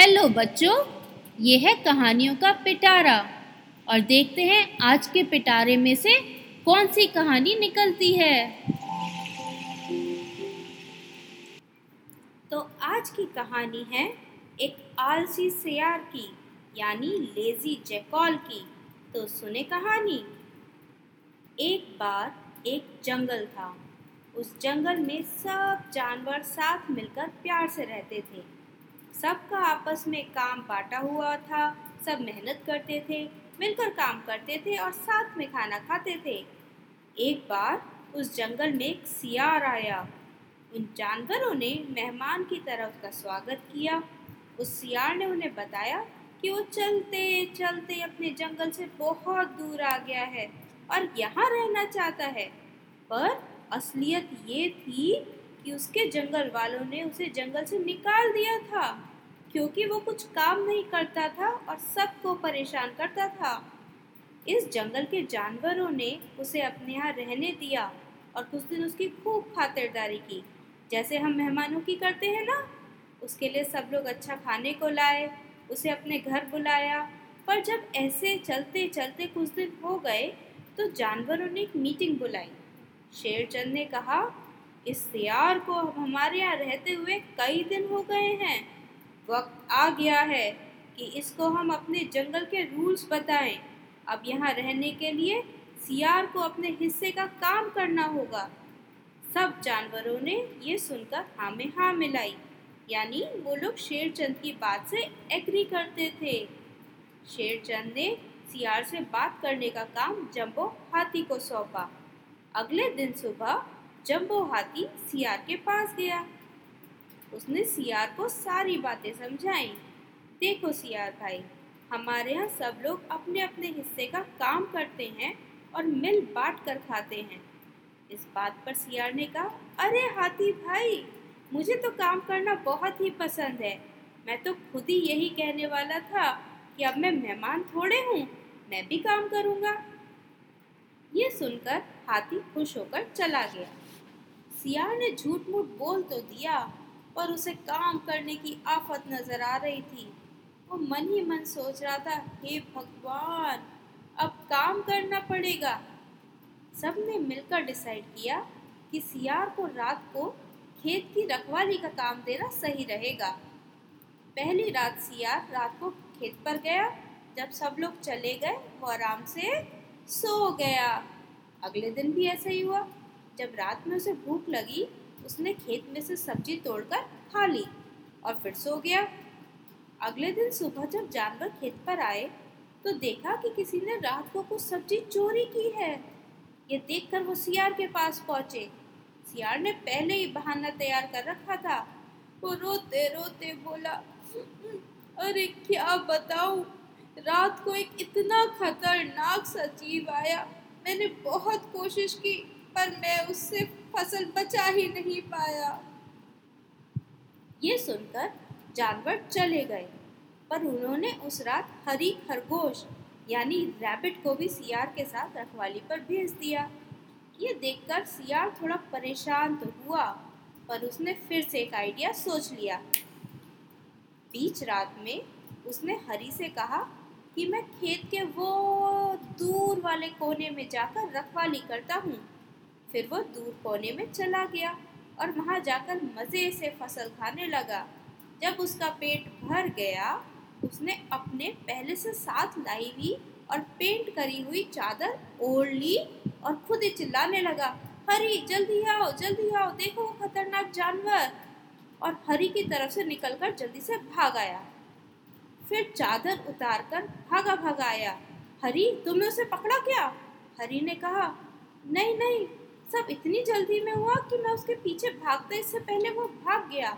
Hello बच्चों, ये है कहानियों का पिटारा। और देखते हैं आज के पिटारे में से कौन सी कहानी निकलती है। तो आज की कहानी है एक आलसी सियार की, यानी लेजी जैकॉल की। तो सुने कहानी। एक बार एक जंगल था। उस जंगल में सब जानवर साथ मिलकर प्यार से रहते थे। सबका आपस में काम बांटा हुआ था, सब मेहनत करते थे, मिलकर काम करते थे और साथ में खाना खाते थे। एक बार उस जंगल में एक सियार आया। उन जानवरों ने मेहमान की तरह उसका स्वागत किया। उस सियार ने उन्हें बताया कि वो चलते चलते अपने जंगल से बहुत दूर आ गया है और यहाँ रहना चाहता है। पर असलियत ये थी कि उसके जंगल वालों ने उसे जंगल से निकाल दिया था, क्योंकि वो कुछ काम नहीं करता था और सबको परेशान करता था। इस जंगल के जानवरों ने उसे अपने यहाँ रहने दिया और कुछ दिन उसकी खूब खातिरदारी की। जैसे हम मेहमानों की करते हैं ना, उसके लिए सब लोग अच्छा खाने को लाए, उसे अपने घर बुलाया। पर जब ऐसे चलते चलते कुछ दिन हो गए तो जानवरों ने एक मीटिंग बुलाई। शेरचंद ने कहा इस सियार को हमारे यहाँ रहते हुए कई दिन हो गए हैं। वक्त आ गया है कि इसको हम अपने जंगल के रूल्स बताएँ। अब यहाँ रहने के लिए सियार को अपने हिस्से का काम करना होगा। सब जानवरों ने ये सुनकर हाँ में हाँ मिलाई। यानी वो लोग शेरचंद की बात से एग्री करते थे। शेरचंद ने सियार से बात करने का काम जम्बो हाथी को सौंपा। अगले दिन सुबह जम्बो हाथी सियार के पास गया, उसने सियार को सारी बातें समझाई। देखो सियार भाई, हमारे यहाँ सब लोग अपने अपने हिस्से का काम करते हैं और मिल बांट कर खाते हैं। इस बात पर सियार ने कहा, अरे हाथी भाई, मुझे तो काम करना बहुत ही पसंद है। मैं तो खुद ही यही कहने वाला था कि अब मैं मेहमान थोड़े हूँ, मैं भी काम करूँगा। ये सुनकर हाथी खुश होकर चला गया। सियार ने झूठ मूठ बोल तो दिया, पर उसे काम करने की आफत नज़र आ रही थी। वो मन ही मन सोच रहा था, हे भगवान, अब काम करना पड़ेगा। सबने मिलकर डिसाइड किया कि सियार को रात को खेत की रखवाली का काम देना सही रहेगा। पहली रात सियार रात को खेत पर गया, जब सब लोग चले गए, वो आराम से सो गया। अगले दिन भी ऐसा ही हुआ। जब रात में उसे भूख लगी, उसने खेत में से सब्ज़ी तोड़कर खा ली और फिर सो गया। अगले दिन सुबह जब जानवर खेत पर आए तो देखा कि किसी ने रात को कुछ सब्ज़ी चोरी की है। ये देखकर वो सियार के पास पहुँचे। सियार ने पहले ही बहाना तैयार कर रखा था। वो रोते रोते बोला, अरे क्या बताऊँ? रात को एक इतना खतरनाक सा आया। मैंने बहुत कोशिश की पर मैं उससे फ़सल बचा ही नहीं पाया। ये सुनकर जानवर चले गए, पर उन्होंने उस रात हरी खरगोश, यानी रैबिट को भी सियार के साथ रखवाली पर भेज दिया। ये देखकर सियार थोड़ा परेशान तो हुआ, पर उसने फिर से एक आइडिया सोच लिया। बीच रात में उसने हरी से कहा कि मैं खेत के वो दूर वाले कोने में जाकर रखवाली करता हूँ। फिर वो दूर कोने में चला गया और वहाँ जाकर मज़े से फ़सल खाने लगा। जब उसका पेट भर गया, उसने अपने पहले से साथ लाई हुई और पेंट करी हुई चादर ओढ़ ली और खुद ही चिल्लाने लगा हरी जल्दी आओ जल्दी आओ, देखो वो खतरनाक जानवर! और हरी की तरफ़ से निकलकर जल्दी से भाग आया। फिर चादर उतार कर भागा भागा आया। हरी, तुमने उसे पकड़ा क्या? हरी ने कहा, नहीं नहीं सब इतनी जल्दी में हुआ कि मैं उसके पीछे भागते, इससे पहले वो भाग गया।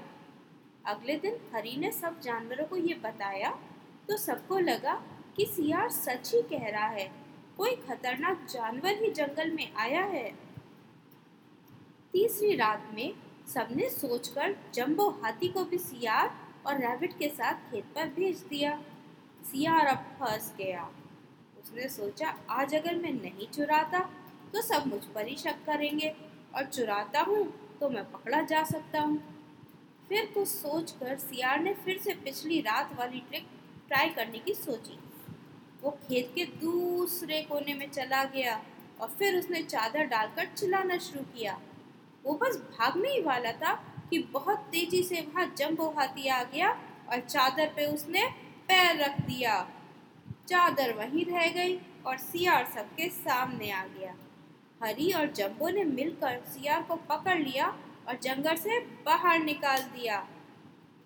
अगले दिन हरी ने सब जानवरों को ये बताया तो सबको लगा कि सियार सच ही कह रहा है, कोई खतरनाक जानवर ही जंगल में आया है। तीसरी रात में सबने सोचकर जंबो हाथी को भी सियार और रैबिट के साथ खेत पर भेज दिया। सियार अब फंस गया। उसने सोचा, आज अगर मैं नहीं चुराता तो सब मुझ पर ही शक करेंगे और चुराता हूँ तो मैं पकड़ा जा सकता हूँ। फिर कुछ सोचकर सियार ने फिर से पिछली रात वाली ट्रिक ट्राई करने की सोची। वो खेत के दूसरे कोने में चला गया और फिर उसने चादर डालकर चिल्लाना शुरू किया। वो बस भागने ही वाला था कि बहुत तेज़ी से वहाँ जंबो हाथी आ गया और चादर पे उसने पैर रख दिया। चादर वहीं रह गई और सियार सबके सामने आ गया। हरी और जंबो ने मिलकर सियार को पकड़ लिया और जंगल से बाहर निकाल दिया।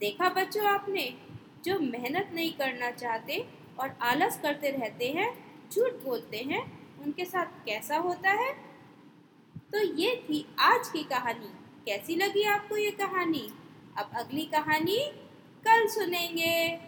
देखा बच्चों आपने, जो मेहनत नहीं करना चाहते और आलस करते रहते हैं, झूठ बोलते हैं, उनके साथ कैसा होता है? तो ये थी आज की कहानी। कैसी लगी आपको ये कहानी? अब अगली कहानी कल सुनेंगे।